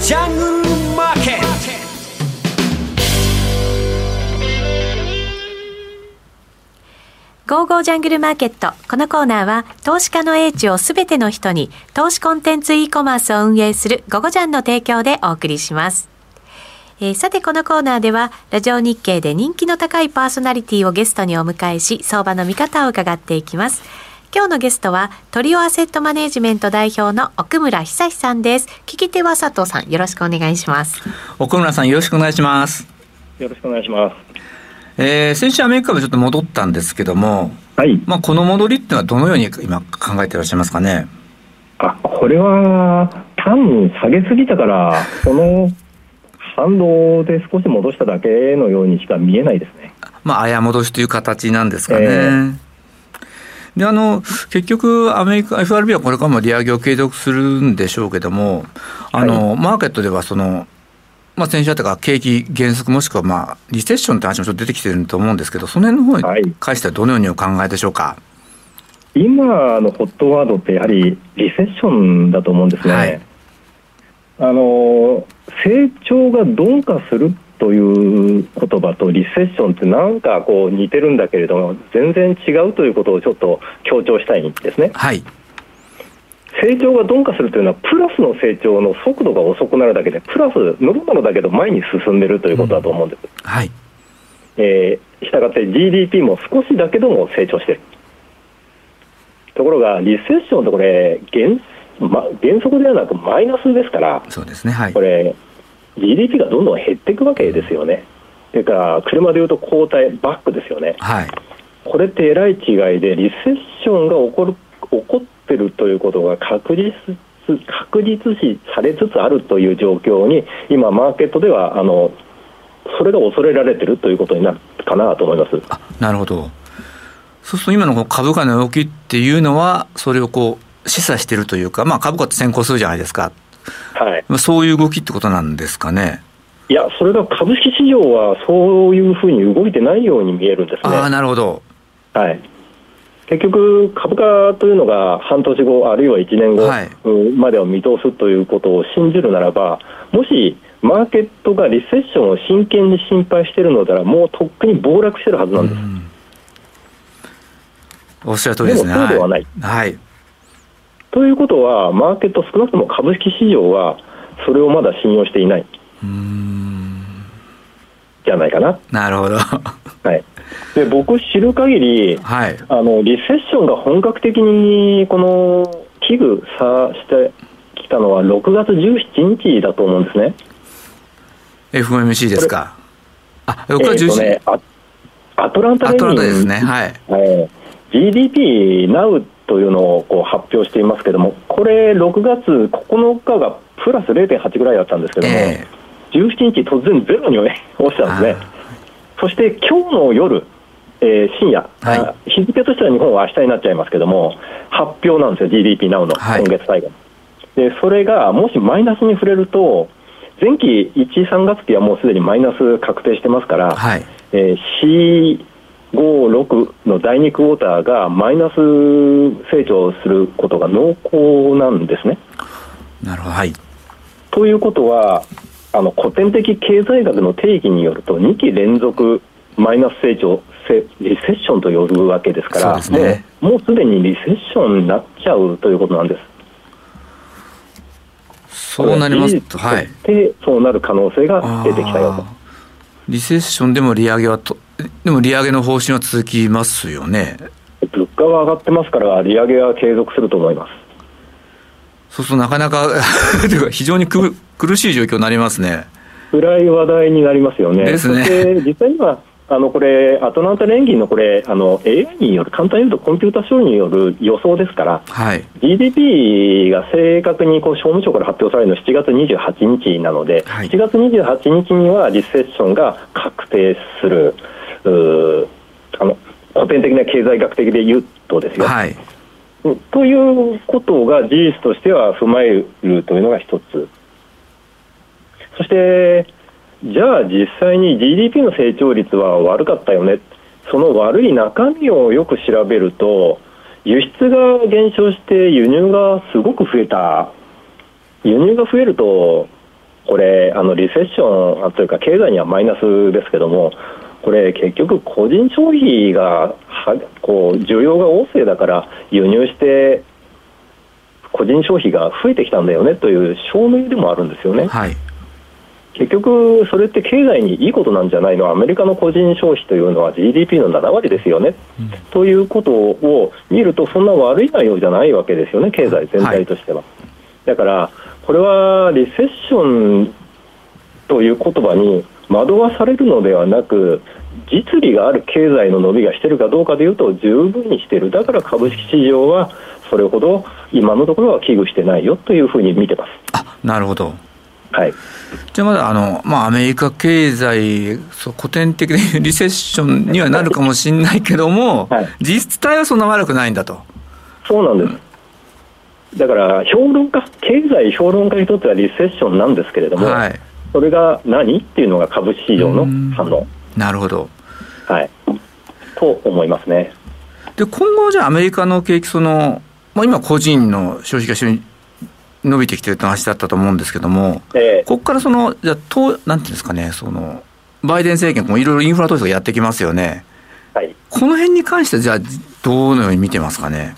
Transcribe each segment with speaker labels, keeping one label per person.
Speaker 1: ジャングルマーケット
Speaker 2: ゴーゴージャングルマーケット。このコーナーは、投資家の英知をすべての人に、投資コンテンツ e コマースを運営するゴゴジャンの提供でお送りします。えー、さてこのコーナーではラジオ日経で人気の高いパーソナリティをゲストにお迎えし相場の見方を伺っていきます今日のゲストはトリオアセットマネジメント代表の奥村久さんです聞き手は佐藤さんよろしくお願いします
Speaker 3: 奥村さんよろしくお願いします
Speaker 4: よろしくお願いします
Speaker 3: えー、先週アメリカ株ちょっと戻ったんですけども、
Speaker 4: はい。
Speaker 3: まあ、この戻りっていうのはどのように今考えていらっしゃいますかね？
Speaker 4: あ、これは単に下げすぎたから、その反動で少し戻しただけのようにしか見えないですね。
Speaker 3: まあ、あや戻しという形なんですかね。えーであの結局、アメリカ、FRB はこれからも利上げを継続するんでしょうけども、あの、はい、マーケットではその、まあ、先週あったか景気減速もしくは、まあ、リセッションって話もちょっと出てきてると思うんですけど、その辺の方に関してはどのようにお考えでしょうか？はい、
Speaker 4: 今のホットワードってやはりリセッションだと思うんですね。はいあの成長が鈍化するという言葉とリセッションってなんかこう似てるんだけれども全然違うということをちょっと強調したいんですね。
Speaker 3: はい
Speaker 4: 成長が鈍化するというのはプラスの成長の速度が遅くなるだけでプラス乗るものだけど前に進んでるということだと思うんです。うん、
Speaker 3: はい
Speaker 4: えー、したがって GDP も少しだけども成長してるところがリセッションとこれ減ま、原則ではなくマイナスですから、
Speaker 3: そうですね、はい、
Speaker 4: これ、GDP がどんどん減っていくわけですよね。それから車でいうと後退、バックですよね。
Speaker 3: はい、
Speaker 4: これってえらい違いで、リセッションが起こる起こってるということが確実確実視されつつあるという状況に、今、マーケットではあのそれが恐れられてるということになるかなと思います
Speaker 3: なるほど、そうすると今の株価の動きっていうのは、それをこう示唆してるというか、まあ、株価って先行するじゃないですか、
Speaker 4: はい、
Speaker 3: そういう動きってことなんですかね。
Speaker 4: いや、それが株式市場はそういうふうに動いてないように見えるんですね。
Speaker 3: あなるほど、
Speaker 4: はい、結局、株価というのが半年後、あるいは1年後までを見通すということを信じるならば、もしマーケットがリセッションを真剣に心配しているのなら、もうとっくに暴落してるはずなんです。
Speaker 3: おっしゃる通りですね。
Speaker 4: でもそうではない。
Speaker 3: はい、
Speaker 4: ということは、マーケット、少なくとも株式市場は、それをまだ信用していない。じゃないかな。
Speaker 3: なるほど。
Speaker 4: はい。で、僕知る限り、
Speaker 3: はい、
Speaker 4: あの、リセッションが本格的に、この、危惧さしてきたのは6月17日だと思うんですね。
Speaker 3: FOMC ですか。あ、6月17日。
Speaker 4: えー、ね、アトランタ連銀
Speaker 3: ですね。はい。
Speaker 4: えー GDP Now というのをこう発表していますけれども、これ、6月9日がプラス0.8ぐらいだったんですけども、えー、17日、突然ゼロに落ちたんですね。そして今日の夜、えー、深夜、はい、日付としては日本は明日になっちゃいますけども、発表なんですよ、GDP なおの、今月最後、はい、でそれがもしマイナスに触れると、前期1、3月期はもうすでにマイナス確定してますから、
Speaker 3: はい。
Speaker 4: えー、5、6の第2クォーターがマイナス成長することが濃厚なんですね。
Speaker 3: なるほど、はい、
Speaker 4: ということはあの古典的経済学の定義によると2期連続マイナス成長リセッションと呼ぶわけですから、ね、もうすでにリセッションになっちゃうということなんです。
Speaker 3: そうなりますと、はい、
Speaker 4: でそうなる可能性が出てきたよと。
Speaker 3: リセッションでも利上げはとでも利上げの方針は続きますよね。
Speaker 4: 物価は上がってますから、利上げは継続すると思います。
Speaker 3: そうするとなかなか 非常に苦しい状況になりますね。
Speaker 4: 暗い話題になりますよね。
Speaker 3: ですね。
Speaker 4: 実際にはあのこれ、アトランタ連銀のこれあの AI による、簡単に言うとコンピューター処理による予想ですから、
Speaker 3: はい、
Speaker 4: GDP が正確にこう商務省から発表されるのは7月28日なので、はい、7月28日にはリセッションが確定する。あの古典的な経済学的で言うとですよ。
Speaker 3: はい、
Speaker 4: ということが事実としては踏まえるというのが一つ。そしてじゃあ実際に GDP の成長率は悪かったよね。その悪い中身をよく調べると輸出が減少して輸入がすごく増えた。輸入が増えるとこれあのリセッションというか経済にはマイナスですけどもこれ結局個人消費がはこう需要が旺盛だから輸入して個人消費が増えてきたんだよねという証明でもあるんですよね。
Speaker 3: はい。
Speaker 4: 結局、それって経済にいいことなんじゃないの、アメリカの個人消費というのは GDP の7割ですよね、うん、ということを見ると、そんな悪い内容じゃないわけですよね、経済全体としては。はい、だから、これはリセッションという言葉に惑わされるのではなく、実利がある経済の伸びがしているかどうかでいうと、十分にしている、だから株式市場はそれほど今のところは危惧してないよというふうに見てます。
Speaker 3: あなるほど。
Speaker 4: はい、
Speaker 3: じゃあまだあの、まあ、アメリカ経済そう古典的にリセッションにはなるかもしれないけども、はい、実態はそんな悪くないんだと。
Speaker 4: そうなんです、だから評論家経済評論家にとってはリセッションなんですけれども、はい、それが何っていうのが株式市場の反応。
Speaker 3: なるほど、
Speaker 4: はい、と思いますね。
Speaker 3: で今後じゃあアメリカの景気その、まあ、今個人の消費が非常に伸びてきてるって話だったと思うんですけども、えー、ここからその、じゃとなんていうんですかね、その、バイデン政権もいろいろインフラ投資がやってきますよね。
Speaker 4: はい。
Speaker 3: この辺に関して、じゃあ、どのように見てますかね？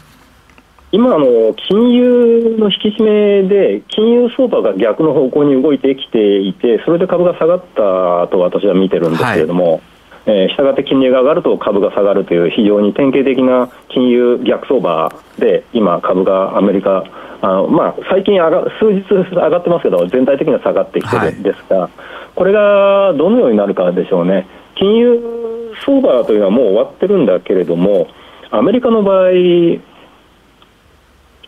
Speaker 4: 今あの、金融の引き締めで、金融相場が逆の方向に動いてきていて、それで株が下がったと私は見てるんですけれども、はい。えー、したがって金利が上がると株が下がるという非常に典型的な金融逆相場で今、株がアメリカあのまあ、最近上が、数日上がってますけど、全体的には下がってきてるんですが、はい、これがどのようになるかでしょうね、金融相場というのはもう終わってるんだけれども、アメリカの場合、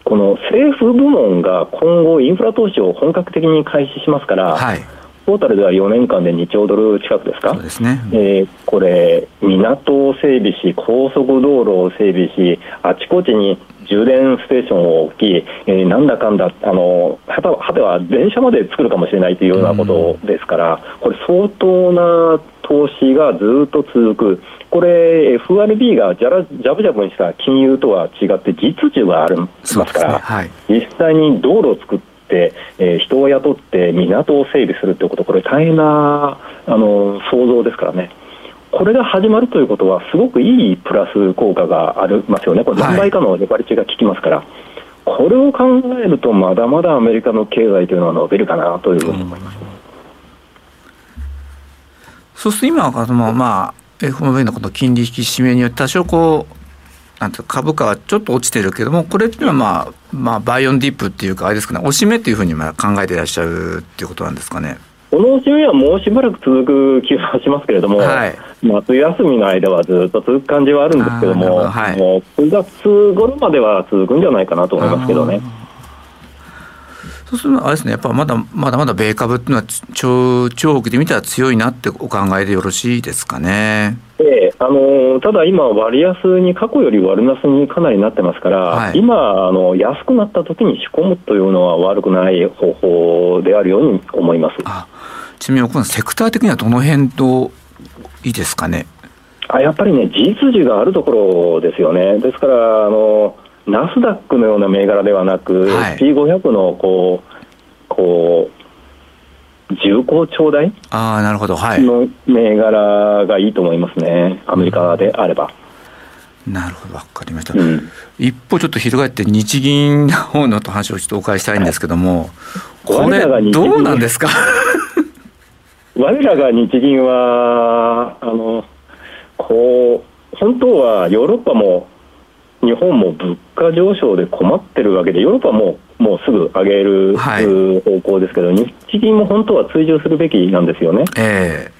Speaker 4: この政府部門が今後、インフラ投資を本格的に開始しますから、はい、トータルでは4年間で2兆ドル近くですか、
Speaker 3: そうですね。
Speaker 4: えー、これ、港を整備し、高速道路を整備し、あちこちに充電ステーションを置き、えー、なんだかんだ、あのはたはては電車まで作るかもしれないというようなことですから、これ、相当な投資がずっと続く、これ、FRB がじゃらじゃぶじゃぶにした金融とは違って、実需がありますから、ね。はい、実際に道路を作って、えー、人を雇って港を整備するということ、これ、大変なあの想像ですからね。これが始まるということは、すごくいいプラス効果がありますよね、これ、何倍かのレバレッジが効きますから、はい、これを考えると、まだまだアメリカの経済というのは伸びるかなというふうに思います。うん、
Speaker 3: そうすると今はその、まあ、FOMC のこの金利引き締めによって、多少こう、なんて株価はちょっと落ちてるけども、これっていうのは、まあ、まあ、バイオンディップっていうか、あれですかね、押し目っていうふうにまあ考えていらっしゃるっていうことなんですかね。
Speaker 4: この押し目はもうしばらく続く気がしますけれども、はい、夏休みの間はずっと続く感じはあるんですけども、どはい、もう9月頃までは続くんじゃないかなと思いますけどね。
Speaker 3: そうするとあれですね、やっぱまだまだまだ米株っていうのは長長期で見たら強いなってお考えでよろしいですかね。
Speaker 4: ええあのただ今、割安に過去より割安にかなりなってますから、はい、今あの、安くなった時に仕込むというのは悪くない方法であるように思います。あ
Speaker 3: ちなみにこのセクター的にはどの辺といいですかね
Speaker 4: あやっぱりね、事実需があるところですよね、ですからあの、ナスダックのような銘柄ではなく、はい、P500 のこうこう重厚長大
Speaker 3: あなるほど、はい、
Speaker 4: の銘柄がいいと思いますね、アメリカであれば。
Speaker 3: なるほど、分かりました。うん、一方、ちょっと翻って日銀の方の話をちょっとお伺いしたいんですけども、はい、これ、どうなんですか？
Speaker 4: 我らが日銀はあのこう本当はヨーロッパも日本も物価上昇で困ってるわけでヨーロッパももうすぐ上げる、はい、方向ですけど日銀も本当は追従するべきなんですよね。
Speaker 3: え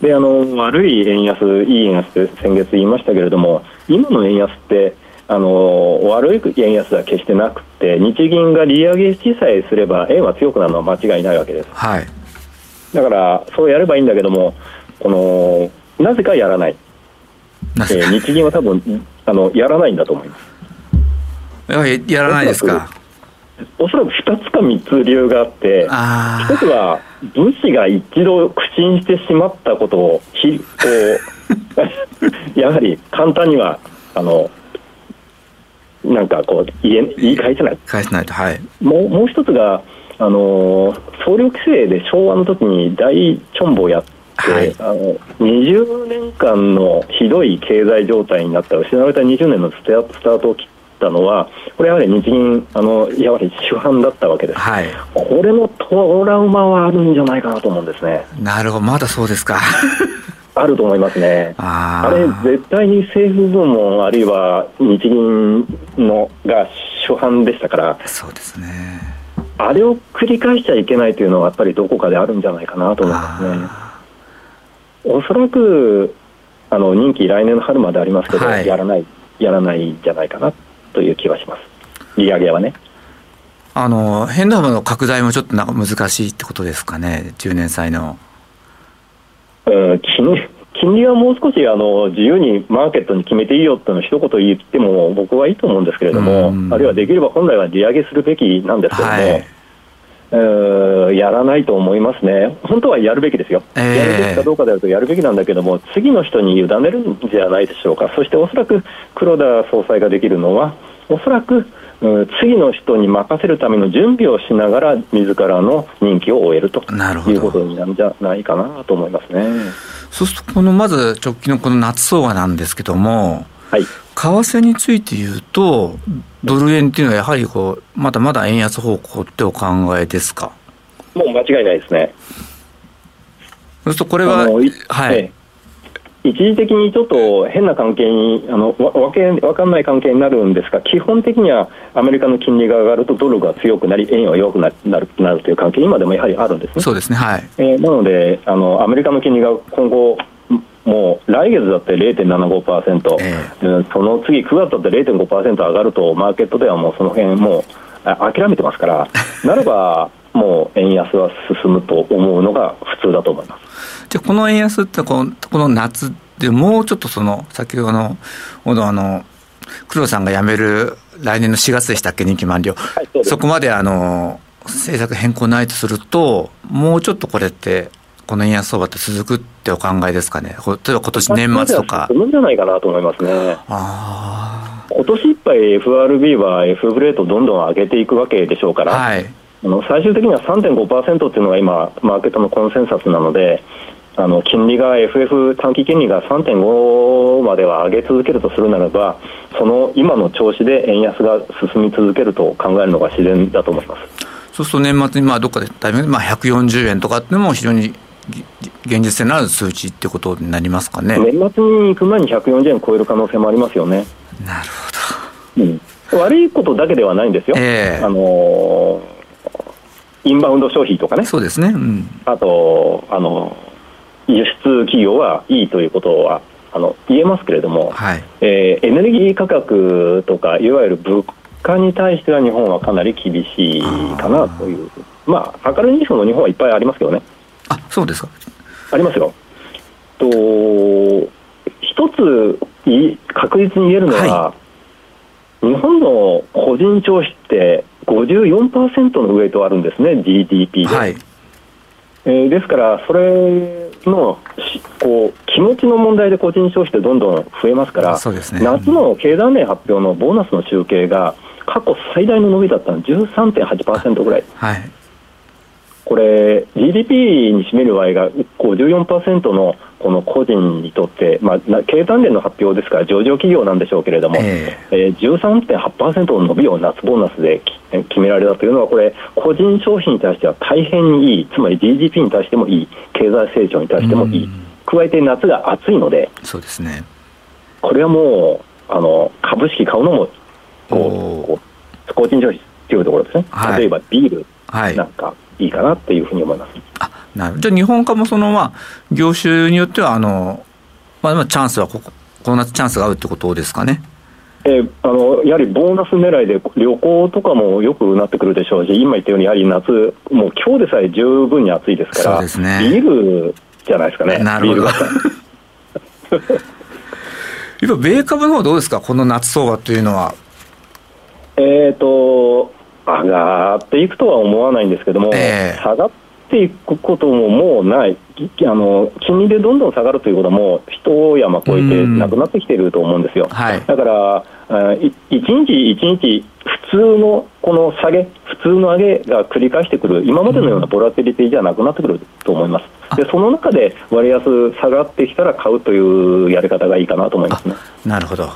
Speaker 4: ー、であの悪い円安、いい円安って先月言いましたけれども今の円安ってあの悪い円安は決してなくて日銀が利上げしさえすれば円は強くなるのは間違いないわけです。
Speaker 3: はい。
Speaker 4: だからそうやればいいんだけどもこのなぜかやらない、えー、日銀は多分あのやらないんだと思います
Speaker 3: やらないですか？
Speaker 4: おそらく2つか3つ理由があって1つは武士が一度苦心してしまったことをひこう やはり簡単にはあのなんかこう言え言い返せない。
Speaker 3: 返せないとはい。
Speaker 4: もうもう一つがあの総量規制で昭和の時に大チョンボをやって、はい、あの20年間のひどい経済状態になった失われた20年のスタートを切ったのはこれやはり日銀あのやはり主犯だったわけです、はい、これのトラウマはあるんじゃないかなと思うんですね。
Speaker 3: なるほどまだそうですか。
Speaker 4: あると思いますね。あれ絶対に政府部門あるいは日銀のが主犯でしたから
Speaker 3: そうですね。
Speaker 4: あれを繰り返しちゃいけないというのはやっぱりどこかであるんじゃないかなと思いますね。おそらくあの任期来年の春までありますけど、はい、やらないやらないんじゃないかなという気はします。利上げはね。
Speaker 3: あの変動幅の拡大もちょっとなんか難しいってことですかね？10年債の。
Speaker 4: うん金金利はもう少しあの自由にマーケットに決めていいよっていうのを一言言っても僕はいいと思うんですけれども、あるいはできれば本来は利上げするべきなんですけども、はいやらないと思いますね、本当はやるべきですよ、えー、やるべきかどうかであるとやるべきなんだけども、次の人に委ねるんじゃないでしょうか、そしておそらく黒田総裁ができるのは、おそらく、うん、次の人に任せるための準備をしながら、自らの任期を終えるということになるんじゃないかなと思いますね。
Speaker 3: そうすると、このまず直近のこの夏相場なんですけども、はい、為替について言うと、ドル円っていうのはやはりこうまだまだ円安方向ってお考えですか？
Speaker 4: もう間違いないですね。
Speaker 3: そうするとこれは、はい、
Speaker 4: 一時的にちょっと変な関係にあのわけわかんない関係になるんですが基本的にはアメリカの金利が上がるとドルが強くなり円は弱くなるなるという関係今でもやはりあるんですね。
Speaker 3: そうですねはい
Speaker 4: えー、なのであのアメリカの金利が今後もう来月だって0.75%、えー、その次、9月だって0.5%上がると、マーケットではもうその辺もう諦めてますから、ならばもう円安は進むと思うのが普通だと思います。
Speaker 3: じゃあ、この円安ってこの、この夏でもうちょっとその、先ほどの、あの黒田さんが辞める来年の4月でしたっけ、任期満了、はい、そこまであの政策変更ないとすると、もうちょっとこれって、この円安相場って続くってお考えですかね、例えば今年年末とか。
Speaker 4: 進むんじゃないかなと思いますね。あ今年いっぱい FRB は F ブレートどんどん上げていくわけでしょうから、はい、あの最終的には3.5%っていうのが今、マーケットのコンセンサスなので、あの金利が FF 短期金利が3.5までは上げ続けるとするならば、その今の調子で円安が進み続けると考えるのが自然だと思います。
Speaker 3: そうすると年末にまあどっかでタイミングでまあ140円とかっていうのも非常に現実性のある数値ってことになりますかね？
Speaker 4: 年末に行く前に140円超える可能性もありますよね。
Speaker 3: なるほど、
Speaker 4: うん、悪いことだけではないんですよ、えー、あのインバウンド消費とかね、
Speaker 3: そうですね、うん、
Speaker 4: あとあの輸出企業はいいということはあの言えますけれども、はい、えー、エネルギー価格とか、いわゆる物価に対しては日本はかなり厳しいかなという、まあ、明るいニュースも日本はいっぱいありますけどね。
Speaker 3: あそうですか。
Speaker 4: ありますよ。と一つ確実に言えるのは、はい、日本の個人消費って54%のウエイトあるんですね GDP で、はい、えー、ですからそれのこう気持ちの問題で個人消費ってどんどん増えますから、ね、夏の経団連発表のボーナスの集計が過去最大の伸びだったのは13.8%ぐらい。はいこれ、GDP に占める場合が54%のこの個人にとって、まあ、経団連の発表ですから、上場企業なんでしょうけれども、えー、えー、13.8%の伸びを夏ボーナスで決められたというのは、これ、個人消費に対しては大変にいい、つまり GDP に対してもいい、経済成長に対してもいい、加えて夏が暑いので、
Speaker 3: そうですね。
Speaker 4: これはもうあの株式買うのもこう個人消費というところですね、はい、例えばビールなんか。はいいいかなっていうふうに思います。あ
Speaker 3: なるじゃあ日本化もそのまあ業種によってはあの、まあ、チャンスはこここの夏チャンスが合うってことですかね。
Speaker 4: えー、あのやはりボーナス狙いで旅行とかもよくなってくるでしょうし、今言ったように、やはり夏、もう今日でさえ十分に暑いですから、そうですね、ビールじゃないですかね、
Speaker 3: なるほど。今、米株の方どうですか、この夏相場というのは。
Speaker 4: えっ、と、上がっていくとは思わないんですけども、えー、下がっていくことももうない、あの金利でどんどん下がるということは、もう一山越えてなくなってきていると思うんですよ。はい、だから、一日一日、普通のこの下げ、普通の上げが繰り返してくる、今までのようなボラティリティじゃなくなってくると思います。でその中で割安下がってきたら買うというやり方がいいかなと思いますね。
Speaker 3: なるほど。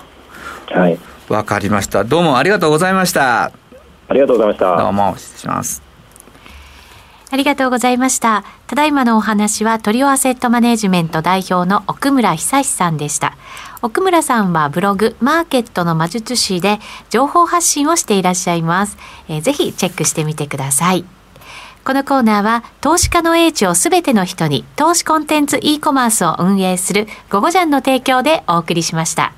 Speaker 4: はい。
Speaker 3: わかりました。どうもありがとうございました。あ
Speaker 4: りがとうございました。
Speaker 3: どうも失礼します。
Speaker 2: ありがとうございました。ただいまのお話はトリオアセットマネジメント代表の奥村久志さんでした。奥村さんはブログマーケットの魔術師で情報発信をしていらっしゃいます。えー、ぜひチェックしてみてください。このコーナーは投資家の英知をすべての人に投資コンテンツ e コマースを運営するゴゴジャンの提供でお送りしました。